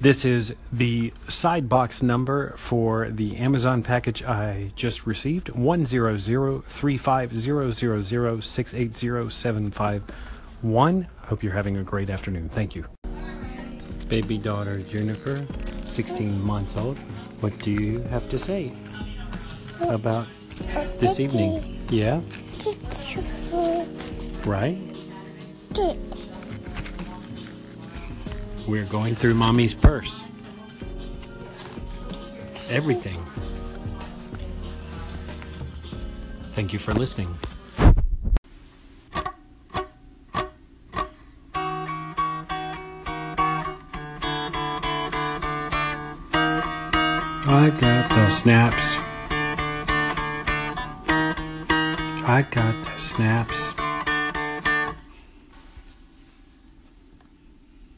This is the side box number for the Amazon package I just received 1003500068075. Hope you're having a great afternoon. Thank you. Baby daughter Juniper, 16 months old. What do you have to say about this evening? Yeah? Right? We're going through mommy's purse. Everything. Thank you for listening. I got the snaps. I got snaps.